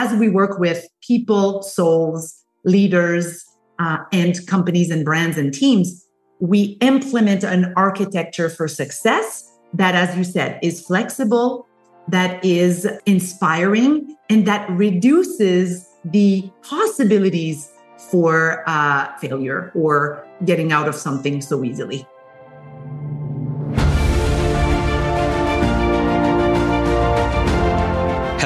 as we work with people, souls, leaders, uh, and companies and brands and teams, we implement an architecture for success that, as you said, is flexible, that is inspiring, and that reduces the possibilities for uh, failure or getting out of something so easily.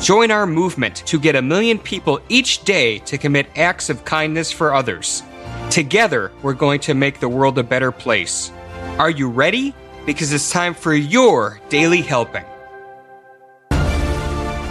Join our movement to get a million people each day to commit acts of kindness for others. Together, we're going to make the world a better place. Are you ready? Because it's time for your daily helping.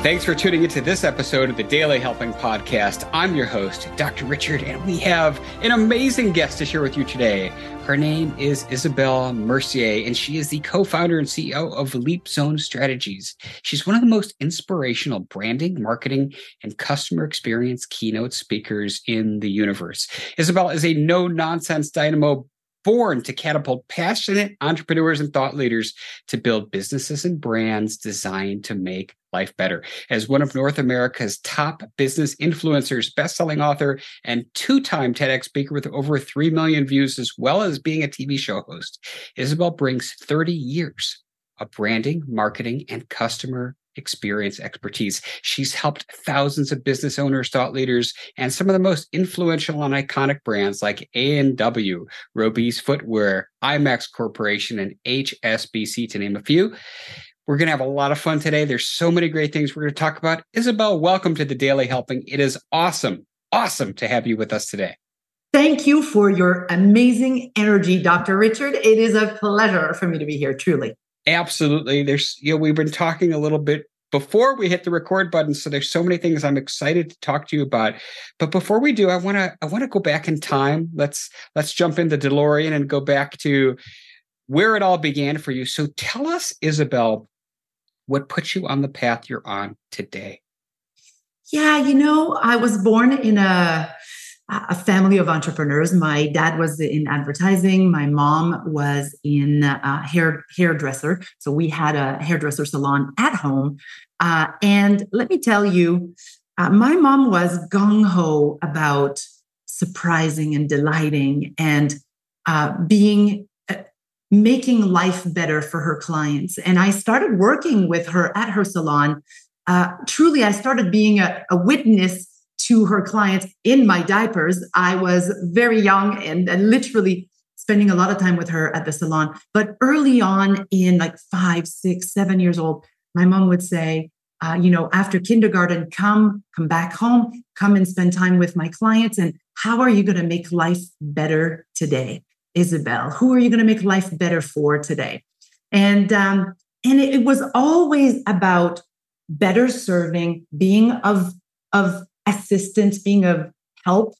Thanks for tuning into this episode of the Daily Helping Podcast. I'm your host, Dr. Richard, and we have an amazing guest to share with you today. Her name is Isabelle Mercier, and she is the co founder and CEO of Leap Zone Strategies. She's one of the most inspirational branding, marketing, and customer experience keynote speakers in the universe. Isabelle is a no nonsense dynamo born to catapult passionate entrepreneurs and thought leaders to build businesses and brands designed to make life better. As one of North America's top business influencers, best-selling author, and two-time TEDx speaker with over 3 million views, as well as being a TV show host, Isabelle brings 30 years of branding, marketing, and customer experience expertise. She's helped thousands of business owners, thought leaders, and some of the most influential and iconic brands like A&W, Robeez Footwear, IMAX Corporation, and HSBC, to name a few. We're going to have a lot of fun today. There's so many great things we're going to talk about. Isabelle, welcome to the Daily Helping. It is awesome, awesome to have you with us today. Thank you for your amazing energy, Dr. Richard. It is a pleasure for me to be here, truly. Absolutely. There's, you know, we've been talking a little bit before we hit the record button so there's so many things i'm excited to talk to you about but before we do i want to i want to go back in time. Let's let's jump into delorean and go back to where it all began for you. So tell us isabelle what put you on the path you're on today? Yeah you know i was born in a a family of entrepreneurs. My dad was in advertising. My mom was in uh, hair hairdresser. So we had a hairdresser salon at home. Uh, and let me tell you, uh, my mom was gung ho about surprising and delighting and uh, being uh, making life better for her clients. And I started working with her at her salon. Truly, I started being a, a witness to her clients in my diapers. I was very young and, and literally spending a lot of time with her at the salon. But early on, in like five, six, seven years old, my mom would say, uh, you know, after kindergarten, come, come back home, come and spend time with my clients. And how are you going to make life better today, Isabelle? Who are you going to make life better for today? And um, and it, it was always about better serving, being of of assistance, being of help,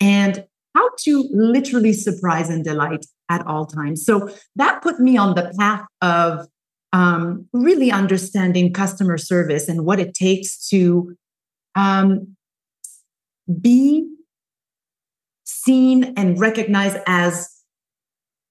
and how to literally surprise and delight at all times. So that put me on the path of um, really understanding customer service and what it takes to um, be seen and recognized as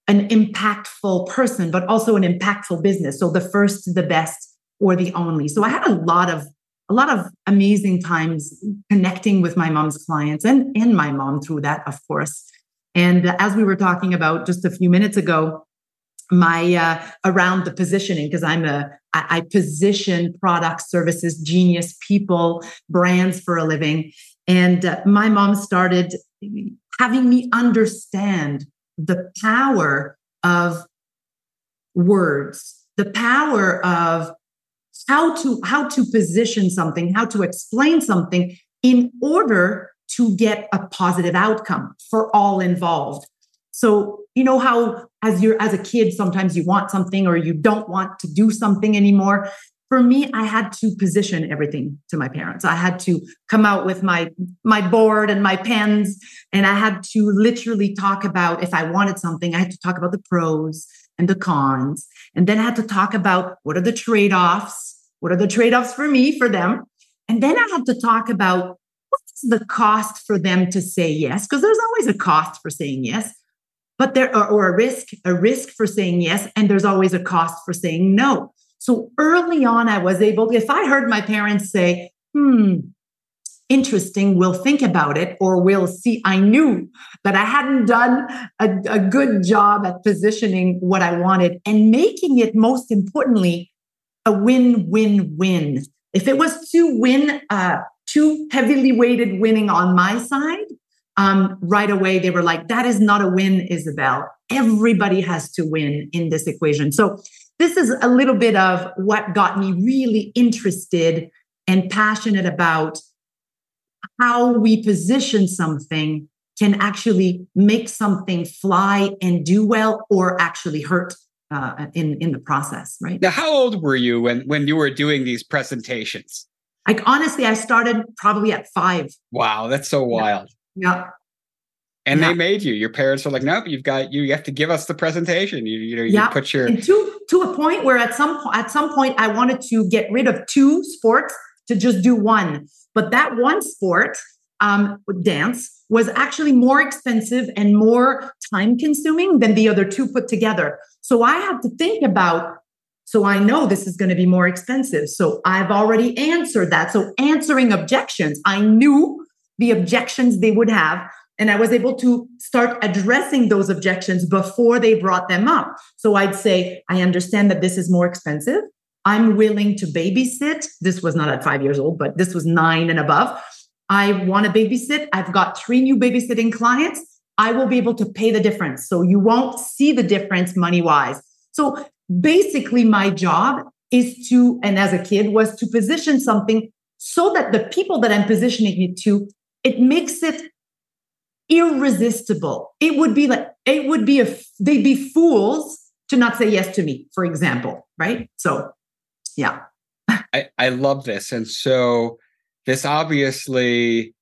an impactful person, but also an impactful business. So the first, the best, or the only. So I had a lot of a lot of amazing times connecting with my mom's clients and, and my mom through that, of course. And as we were talking about just a few minutes ago, my uh, around the positioning because I'm a I, position products, services, genius people, brands for a living, and uh, my mom started having me understand the power of words, the power of how to how to position something how to explain something in order to get a positive outcome for all involved so you know how as you're as a kid sometimes you want something or you don't want to do something anymore for me, I had to position everything to my parents. I had to come out with my my board and my pens, and I had to literally talk about if I wanted something, I had to talk about the pros and the cons, and then I had to talk about what are the trade-offs, what are the trade-offs for me, for them, and then I had to talk about what's the cost for them to say yes, because there's always a cost for saying yes but there or, or a risk a risk for saying yes and there's always a cost for saying no. So early on, I was able, if I heard my parents say, hmm, interesting, we'll think about it or we'll see, I knew that I hadn't done a, a good job at positioning what I wanted and making it, most importantly, a win win win. If it was too win, uh, too heavily weighted winning on my side, um, right away they were like, that is not a win, Isabelle. Everybody has to win in this equation. So this is a little bit of what got me really interested and passionate about how we position something can actually make something fly and do well or actually hurt uh, in in the process right now how old were you when when you were doing these presentations like honestly i started probably at five wow that's so wild yeah, yeah and yeah. they made you. Your parents were like, "Nope, you've got you. You have to give us the presentation. You, you know, you yeah. put your and to to a point where at some at some point I wanted to get rid of two sports to just do one. But that one sport, um, dance, was actually more expensive and more time consuming than the other two put together. So I had to think about. So I know this is going to be more expensive. So I've already answered that. So answering objections, I knew the objections they would have. And I was able to start addressing those objections before they brought them up. So I'd say, I understand that this is more expensive. I'm willing to babysit. This was not at five years old, but this was nine and above. I want to babysit. I've got three new babysitting clients. I will be able to pay the difference. So you won't see the difference money wise. So basically, my job is to, and as a kid, was to position something so that the people that I'm positioning it to, it makes it irresistible. It would be like, it would be a, they'd be fools to not say yes to me, for example. Right. So, yeah. I, I love this. And so, this obviously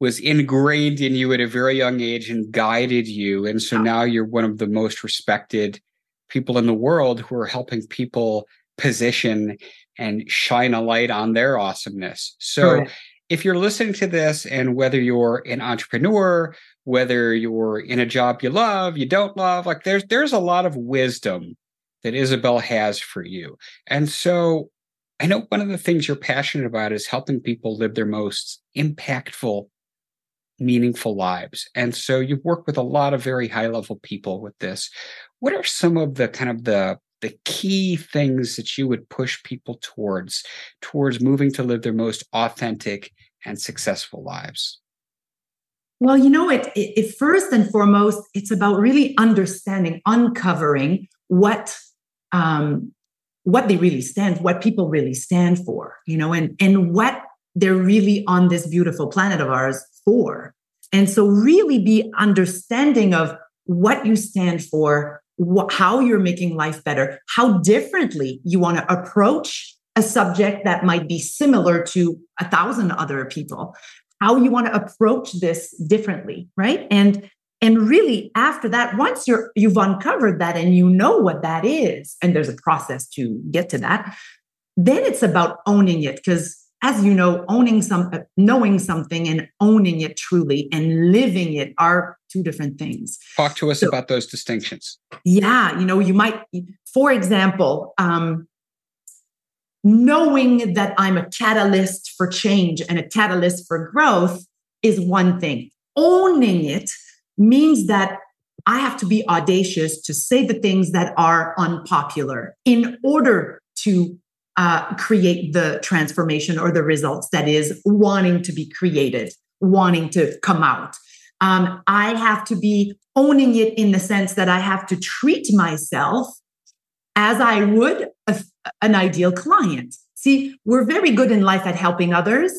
was ingrained in you at a very young age and guided you. And so now you're one of the most respected people in the world who are helping people position and shine a light on their awesomeness. So, if you're listening to this and whether you're an entrepreneur whether you're in a job you love you don't love like there's there's a lot of wisdom that isabelle has for you and so i know one of the things you're passionate about is helping people live their most impactful meaningful lives. And so you've worked with a lot of very high level people with this. What are some of the kind of the the key things that you would push people towards towards moving to live their most authentic and successful lives? Well you know it, it, it first and foremost it's about really understanding uncovering what um what they really stand what people really stand for you know and and what they're really on this beautiful planet of ours for and so really be understanding of what you stand for wh- how you're making life better, how differently you want to approach a subject that might be similar to a thousand other people, how you want to approach this differently, right? And and really after that once you're you've uncovered that and you know what that is and there's a process to get to that then it's about owning it because as you know, owning some, uh, knowing something and owning it truly and living it are two different things. Talk to us so, about those distinctions. Yeah, you know, you might, for example, um, knowing that I'm a catalyst for change and a catalyst for growth is one thing. Owning it means that I have to be audacious to say the things that are unpopular in order to uh, create the transformation or the results that is wanting to be created, wanting to come out. Um, I have to be owning it in the sense that I have to treat myself as I would a, an ideal client. See, we're very good in life at helping others.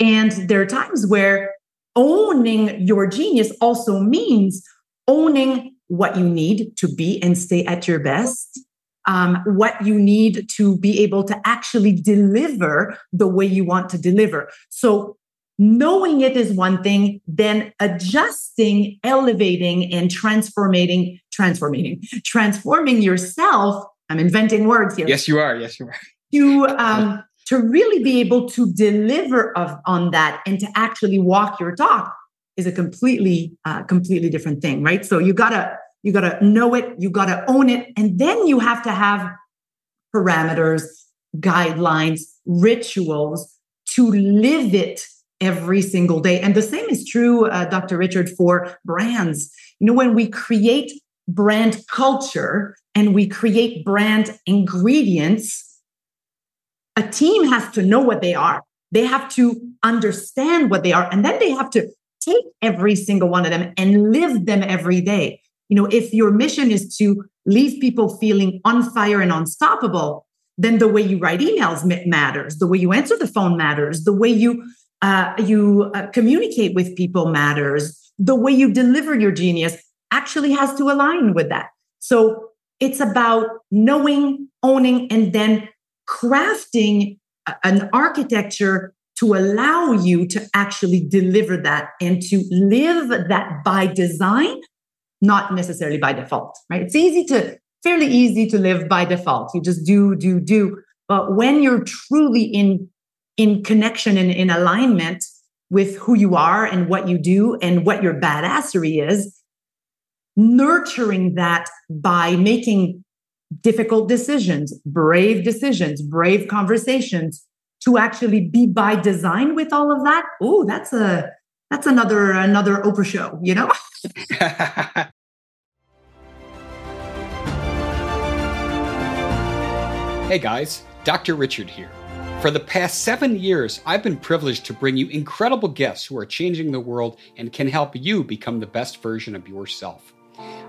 And there are times where owning your genius also means owning what you need to be and stay at your best um, what you need to be able to actually deliver the way you want to deliver. So knowing it is one thing, then adjusting, elevating, and transforming, transforming, transforming yourself. I'm inventing words here. Yes, you are. Yes, you are. To um, to really be able to deliver of, on that and to actually walk your talk is a completely uh, completely different thing, right? So you gotta you gotta know it, you gotta own it, and then you have to have parameters, guidelines, rituals to live it every single day. And the same is true, uh, Dr. Richard, for brands. You know, when we create brand culture and we create brand ingredients, a team has to know what they are. They have to understand what they are. And then they have to take every single one of them and live them every day. You know, if your mission is to leave people feeling on fire and unstoppable, then the way you write emails matters, the way you answer the phone matters, the way you uh, you uh, communicate with people matters. The way you deliver your genius actually has to align with that. So it's about knowing, owning, and then crafting an architecture to allow you to actually deliver that and to live that by design, not necessarily by default, right? It's easy to, fairly easy to live by default. You just do, do, do. But when you're truly in in connection and in alignment with who you are and what you do and what your badassery is, nurturing that by making difficult decisions, brave decisions, brave conversations to actually be by design with all of that. Oh, that's a that's another another Oprah show, you know? hey guys, Dr. Richard here. For the past seven years, I've been privileged to bring you incredible guests who are changing the world and can help you become the best version of yourself.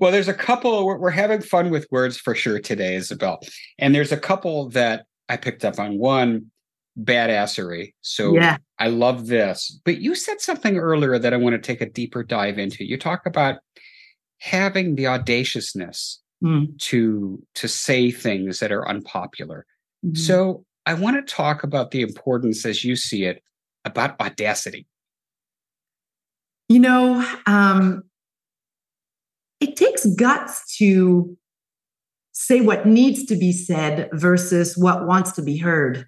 Well, there's a couple, we're, having fun with words for sure today, Isabelle. And there's a couple that I picked up on. One, badassery. So yeah. I love this. But you said something earlier that I want to take a deeper dive into. You talk about having the audaciousness mm. to to say things that are unpopular. Mm-hmm. So I want to talk about the importance, as you see it, about audacity. You know, um, it takes guts to say what needs to be said versus what wants to be heard.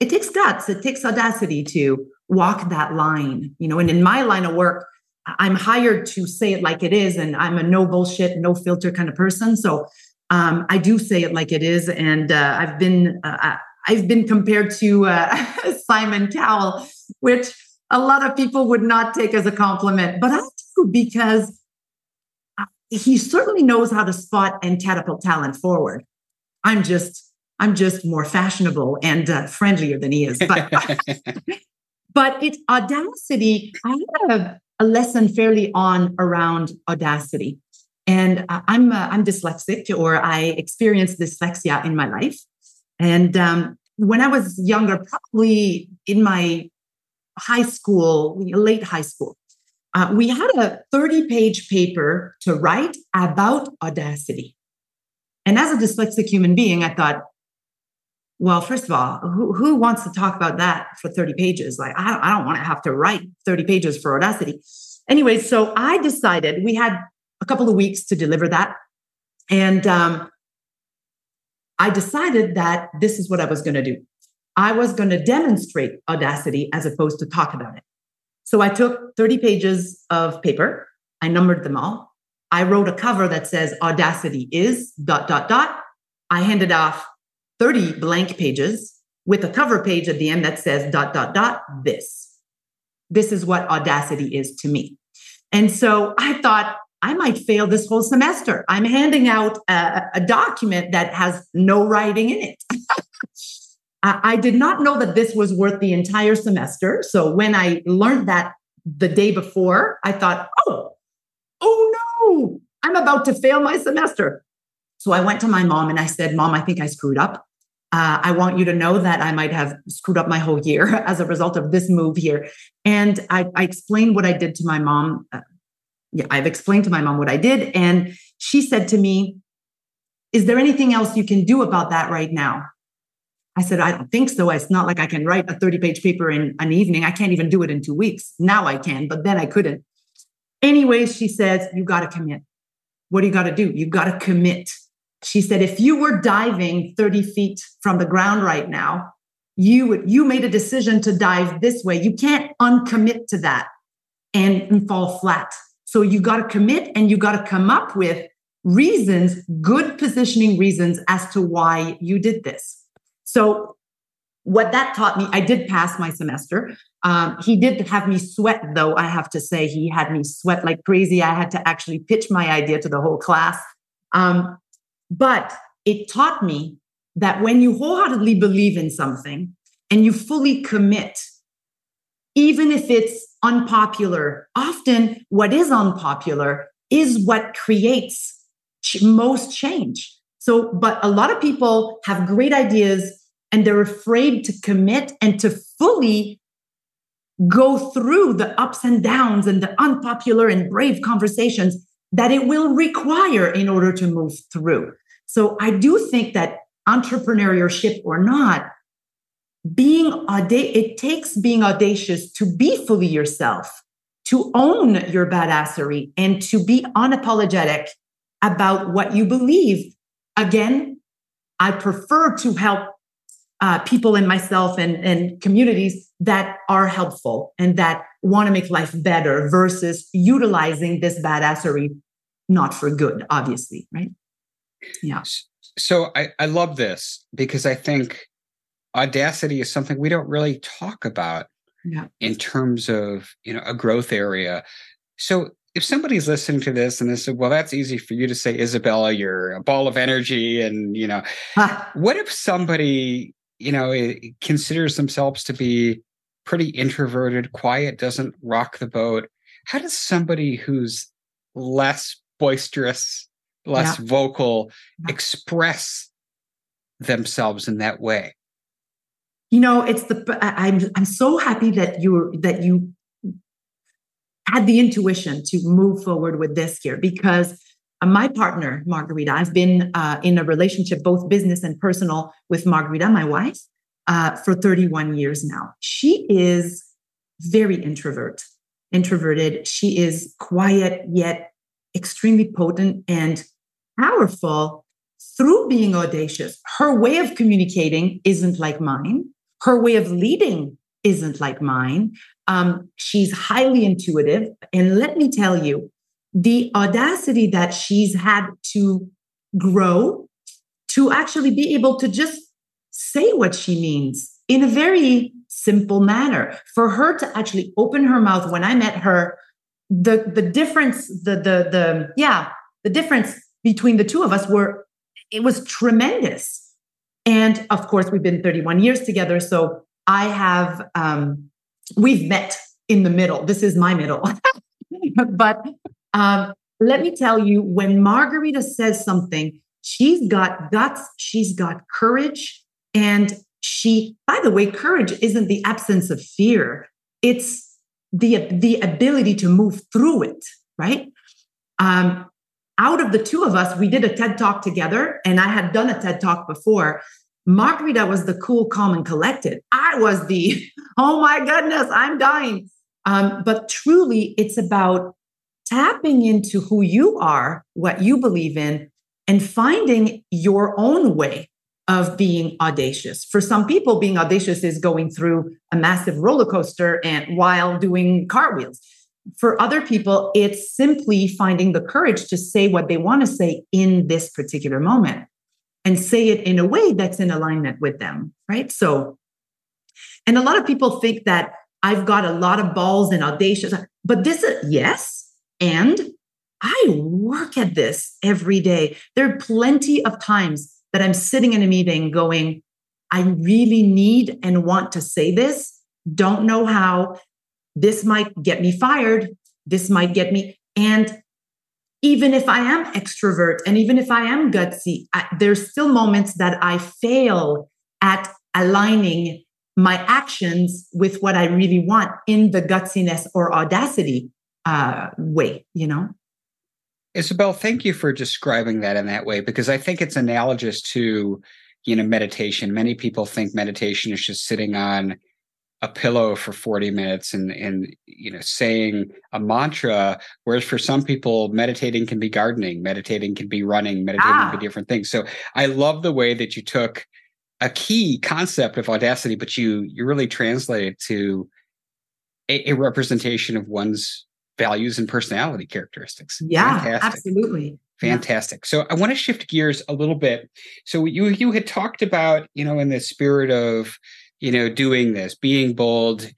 It takes guts, it takes audacity to walk that line, you know, and in my line of work, I'm hired to say it like it is, and I'm a no bullshit, no filter kind of person. So um, I do say it like it is, and uh, I've been uh, I've been compared to uh, Simon Cowell, which a lot of people would not take as a compliment, but I do because he certainly knows how to spot and catapult talent forward. I'm just I'm just more fashionable and uh, friendlier than he is, but. but it's audacity. I have a lesson fairly on around audacity. And I'm uh, I'm dyslexic, or I experienced dyslexia in my life. And um, when I was younger, probably in my high school, late high school, uh, we had a 30 page paper to write about audacity. And as a dyslexic human being, I thought, well, first of all, who, who wants to talk about that for 30 pages? Like, I don't, I don't want to have to write 30 pages for Audacity. Anyway, so I decided we had a couple of weeks to deliver that. And um, I decided that this is what I was going to do. I was going to demonstrate Audacity as opposed to talk about it. So I took 30 pages of paper, I numbered them all. I wrote a cover that says Audacity is dot, dot, dot. I handed off 30 blank pages with a cover page at the end that says dot, dot, dot, this. This is what Audacity is to me. And so I thought, I might fail this whole semester. I'm handing out a, a document that has no writing in it. I, did not know that this was worth the entire semester. So when I learned that the day before, I thought, oh, oh no, I'm about to fail my semester. So I went to my mom and I said, Mom, I think I screwed up. Uh, I want you to know that I might have screwed up my whole year as a result of this move here. And I, I explained what I did to my mom. Uh, yeah, I've explained to my mom what I did. And she said to me, Is there anything else you can do about that right now? I said, I don't think so. It's not like I can write a 30 page paper in an evening. I can't even do it in two weeks. Now I can, but then I couldn't. Anyways, she says, You got to commit. What do you got to do? You got to commit. She said, if you were diving 30 feet from the ground right now, you would you made a decision to dive this way. You can't uncommit to that and, and fall flat. So you got to commit and you got to come up with reasons, good positioning reasons as to why you did this. So what that taught me, I did pass my semester. Um, he did have me sweat, though, I have to say. He had me sweat like crazy. I had to actually pitch my idea to the whole class. Um, but it taught me that when you wholeheartedly believe in something and you fully commit, even if it's unpopular, often what is unpopular is what creates most change. So, but a lot of people have great ideas and they're afraid to commit and to fully go through the ups and downs and the unpopular and brave conversations that it will require in order to move through. So I do think that entrepreneurship or not, being audacious, it takes being audacious to be fully yourself, to own your badassery, and to be unapologetic about what you believe. Again, I prefer to help uh, people and myself and, and communities that are helpful and that want to make life better versus utilizing this badassery not for good, obviously, right? Yeah. So I, I love this because I think audacity is something we don't really talk about yeah. in terms of you know a growth area. So if somebody's listening to this and they said, well, that's easy for you to say, Isabella, you're a ball of energy. And, you know, what if somebody, you know, it considers themselves to be pretty introverted, quiet, doesn't rock the boat? How does somebody who's less boisterous, less yeah. vocal express themselves in that way? You know, it's the I'm I'm so happy that you that you had the intuition to move forward with this here because my partner Margarita, I've been uh, in a relationship, both business and personal, with Margarita, my wife, uh, for 31 years now. She is very introvert, introverted. She is quiet yet extremely potent and powerful through being audacious. Her way of communicating isn't like mine. Her way of leading isn't like mine. Um, she's highly intuitive. And let me tell you, the audacity that she's had to grow to actually be able to just say what she means in a very simple manner. For her to actually open her mouth when I met her, the the difference, the the the yeah, the difference between the two of us were it was tremendous. And of course, we've been 31 years together. So I have um, we've met in the middle. This is my middle. but um, let me tell you, when Margarita says something, she's got guts, she's got courage, and she, by the way, courage isn't the absence of fear. It's the the ability to move through it right? Um, out of the two of us we did a ted talk together and i had done a ted talk before. Margarita was the cool calm and collected. I was the oh my goodness i'm dying. Um, but truly it's about tapping into who you are what you believe in and finding your own way of being audacious. For some people, being audacious is going through a massive roller coaster and while doing cartwheels. For other people, it's simply finding the courage to say what they want to say in this particular moment and say it in a way that's in alignment with them, right? So, and a lot of people think that I've got a lot of balls and audacious, but this is yes, and I work at this every day. There are plenty of times that I'm sitting in a meeting going, I really need and want to say this, don't know how. This might get me fired. This might get me. And even if I am extrovert and even if I am gutsy, I, there's still moments that I fail at aligning my actions with what I really want in the gutsiness or audacity uh, way, you know? Isabelle, thank you for describing that in that way because I think it's analogous to, you know, meditation. Many people think meditation is just sitting on a pillow for 40 minutes and and you know saying a mantra whereas for some people meditating can be gardening meditating can be running meditating ah. can be ah. different things so i love the way that you took a key concept of audacity but you you really translated it to a, a representation of one's values and personality characteristics yeah Fantastic. absolutely Fantastic. So I want to shift gears a little bit. So you you had talked about, you know, in the spirit of you know, doing this, being bold,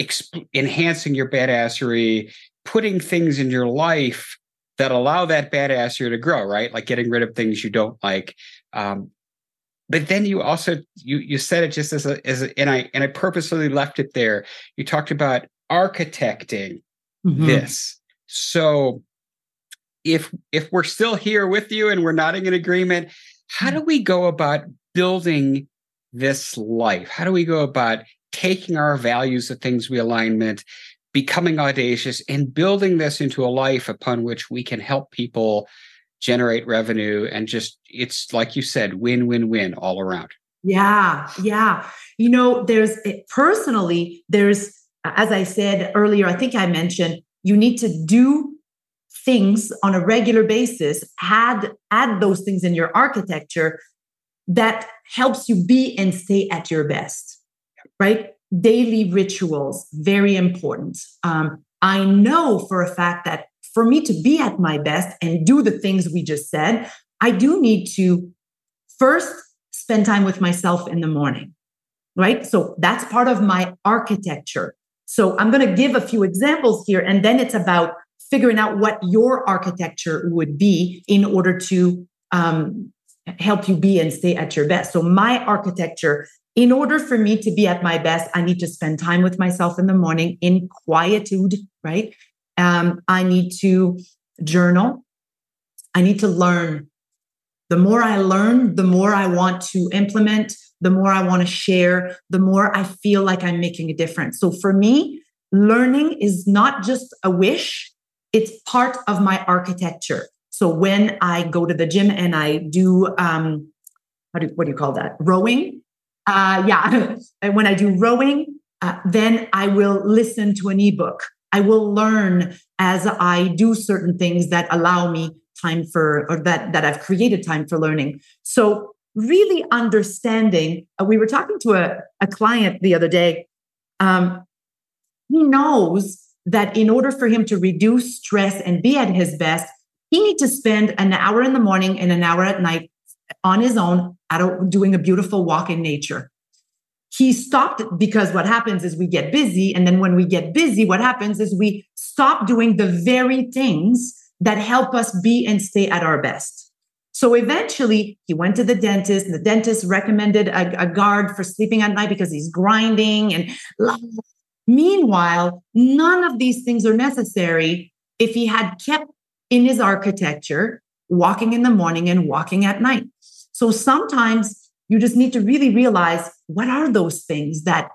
exp- enhancing your badassery, putting things in your life that allow that badassery to grow, right? Like getting rid of things you don't like. Um, but then you also you you said it just as a as a, and I and I purposely left it there. You talked about architecting mm-hmm. this. So if if we're still here with you and we're nodding in agreement, how do we go about building this life? How do we go about taking our values, the things we alignment, becoming audacious, and building this into a life upon which we can help people generate revenue and just it's like you said, win, win, win all around. Yeah, yeah. You know, there's personally, there's as I said earlier, I think I mentioned you need to do things on a regular basis add add those things in your architecture that helps you be and stay at your best, right? Daily rituals, very important. Um, I know for a fact that for me to be at my best and do the things we just said, I do need to first spend time with myself in the morning, right? So that's part of my architecture. So I'm going to give a few examples here, and then it's about figuring out what your architecture would be in order to um, help you be and stay at your best. So my architecture, in order for me to be at my best, I need to spend time with myself in the morning in quietude, right? Um, I need to journal. I need to learn. The more I learn, the more I want to implement, the more I want to share, the more I feel like I'm making a difference. So for me, learning is not just a wish, it's part of my architecture. So when I go to the gym and I do, um, do, what do you call that? Rowing. Uh, yeah. and when I do rowing, uh, then I will listen to an ebook. I will learn as I do certain things that allow me time for, or that, that I've created time for learning. So really understanding, uh, we were talking to a, a client the other day. Um, he knows that in order for him to reduce stress and be at his best, he needs to spend an hour in the morning and an hour at night on his own out doing a beautiful walk in nature. He stopped because what happens is we get busy. And then when we get busy, what happens is we stop doing the very things that help us be and stay at our best. So eventually he went to the dentist and the dentist recommended a, a guard for sleeping at night because he's grinding and meanwhile, none of these things are necessary if he had kept in his architecture, walking in the morning and walking at night. So sometimes you just need to really realize what are those things that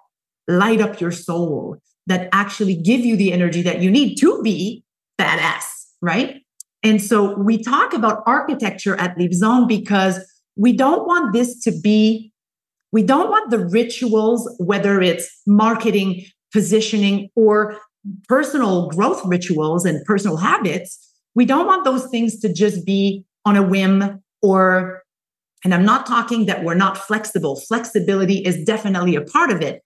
light up your soul, that actually give you the energy that you need to be badass, right? And so we talk about architecture at Leap Zone because we don't want this to be, we don't want the rituals, whether it's marketing, positioning, or personal growth rituals and personal habits we don't want those things to just be on a whim or, and I'm not talking that we're not flexible. Flexibility is definitely a part of it.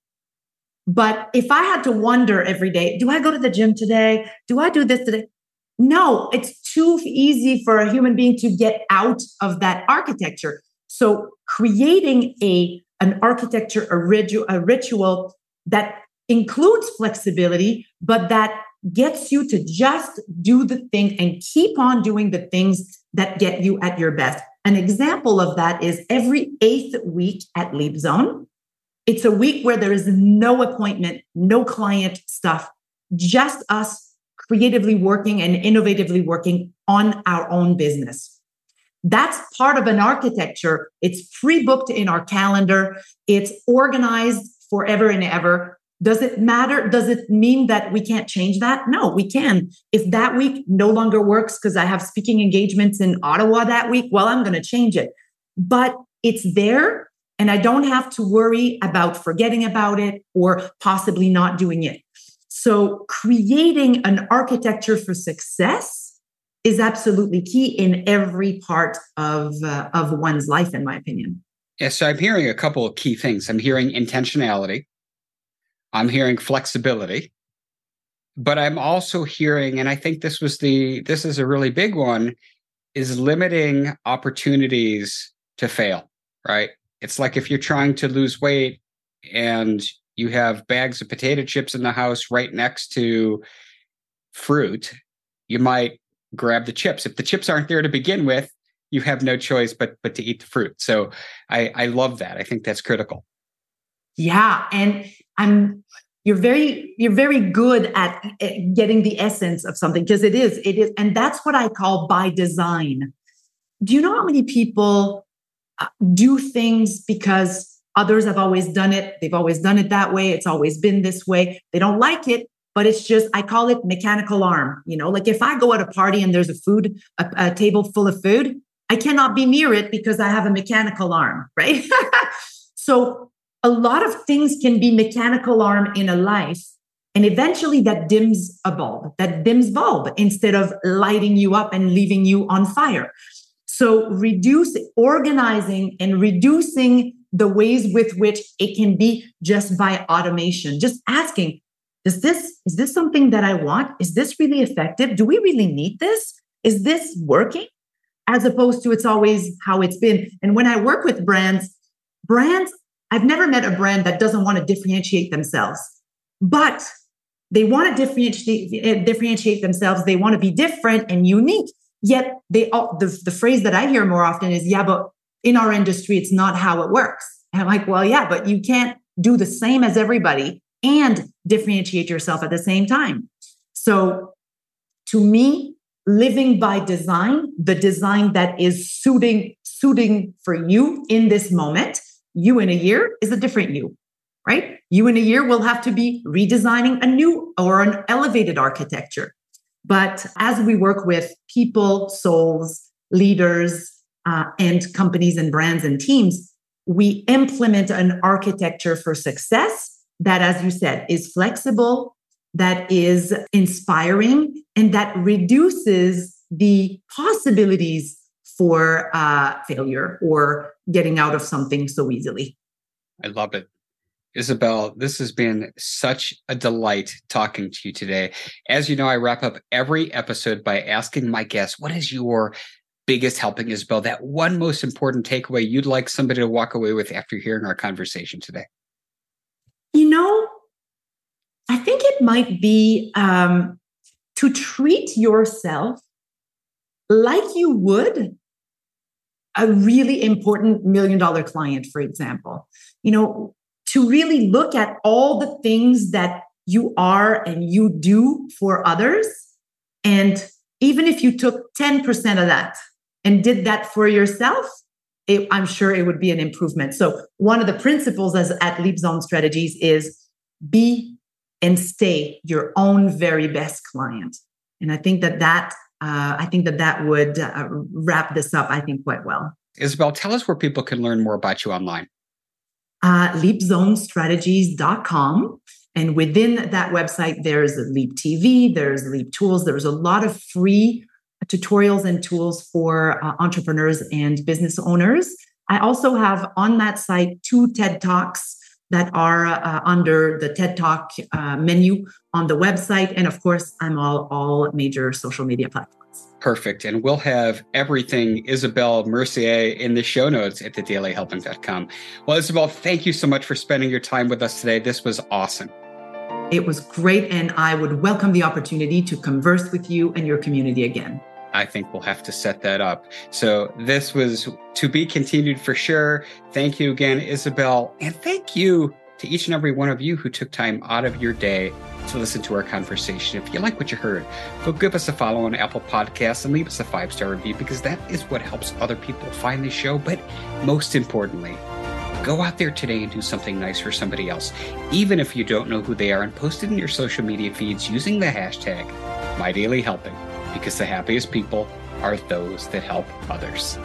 But if I had to wonder every day, do I go to the gym today? Do I do this today? No, it's too easy for a human being to get out of that architecture. So creating a an architecture, a, ritu- a ritual that includes flexibility, but that gets you to just do the thing and keep on doing the things that get you at your best. An example of that is every eighth week at Leap Zone. It's a week where there is no appointment, no client stuff, just us creatively working and innovatively working on our own business. That's part of an architecture. It's pre booked in our calendar, it's organized forever and ever. Does it matter? Does it mean that we can't change that? No, we can. If that week no longer works because I have speaking engagements in Ottawa that week, well, I'm going to change it. But it's there, and I don't have to worry about forgetting about it or possibly not doing it. So, creating an architecture for success is absolutely key in every part of, uh, of one's life, in my opinion. Yes, so I'm hearing a couple of key things. I'm hearing intentionality, I'm hearing flexibility, but I'm also hearing, and I think this was the this is a really big one, is limiting opportunities to fail, right? It's like if you're trying to lose weight and you have bags of potato chips in the house right next to fruit, you might grab the chips. If the chips aren't there to begin with, you have no choice but but to eat the fruit. So I I love that. I think that's critical. Yeah, and I'm you're very you're very good at getting the essence of something because it is it is and that's what I call by design. Do you know how many people uh, do things because others have always done it, they've always done it that way, it's always been this way. They don't like it, but it's just I call it mechanical arm, you know? Like if I go at a party and there's a food a, a table full of food, I cannot be near it because I have a mechanical arm, right? so a lot of things can be mechanical arm in a life. And eventually that dims a bulb, that dims bulb instead of lighting you up and leaving you on fire. So reduce organizing and reducing the ways with which it can be just by automation, just asking, is this, is this something that I want? Is this really effective? Do we really need this? Is this working? As opposed to it's always how it's been. And when I work with brands, brands I've never met a brand that doesn't want to differentiate themselves, but they want to differentiate, differentiate themselves. They want to be different and unique. Yet they all, the, the phrase that I hear more often is, yeah, but in our industry, it's not how it works. And I'm like, well, yeah, but you can't do the same as everybody and differentiate yourself at the same time. So to me, living by design, the design that is suiting, suiting for you in this moment you in a year is a different you, right? You in a year will have to be redesigning a new or an elevated architecture. But as we work with people, souls, leaders, uh, and companies and brands and teams, we implement an architecture for success that, as you said, is flexible, that is inspiring, and that reduces the possibilities for uh, failure or getting out of something so easily. I love it. Isabelle, this has been such a delight talking to you today. As you know, I wrap up every episode by asking my guests, what is your biggest helping, Isabelle? That one most important takeaway you'd like somebody to walk away with after hearing our conversation today? You know, I think it might be um, to treat yourself like you would a really important million dollar client, for example. You know, to really look at all the things that you are and you do for others. And even if you took 10% of that and did that for yourself, it, I'm sure it would be an improvement. So, one of the principles as at Leap Zone Strategies is be and stay your own very best client. And I think that that uh, I think that that would uh, wrap this up, I think, quite well. Isabelle, tell us where people can learn more about you online. Uh, leapzonestrategies.com. And within that website, there's Leap TV, there's Leap Tools. There's a lot of free tutorials and tools for uh, entrepreneurs and business owners. I also have on that site two TED Talks that are uh, under the TED Talk uh, menu on the website. And of course, I'm all all major social media platforms. Perfect. And we'll have everything Isabelle Mercier in the show notes at thedailyhelping.com. Well, Isabelle, thank you so much for spending your time with us today. This was awesome. It was great, and I would welcome the opportunity to converse with you and your community again. I think we'll have to set that up. So this was to be continued for sure. Thank you again, Isabelle. And thank you to each and every one of you who took time out of your day to listen to our conversation. If you like what you heard, go give us a follow on Apple Podcasts and leave us a five star review because that is what helps other people find the show. But most importantly, Go out there today and do something nice for somebody else, even if you don't know who they are, and post it in your social media feeds using the hashtag MyDailyHelping, because the happiest people are those that help others.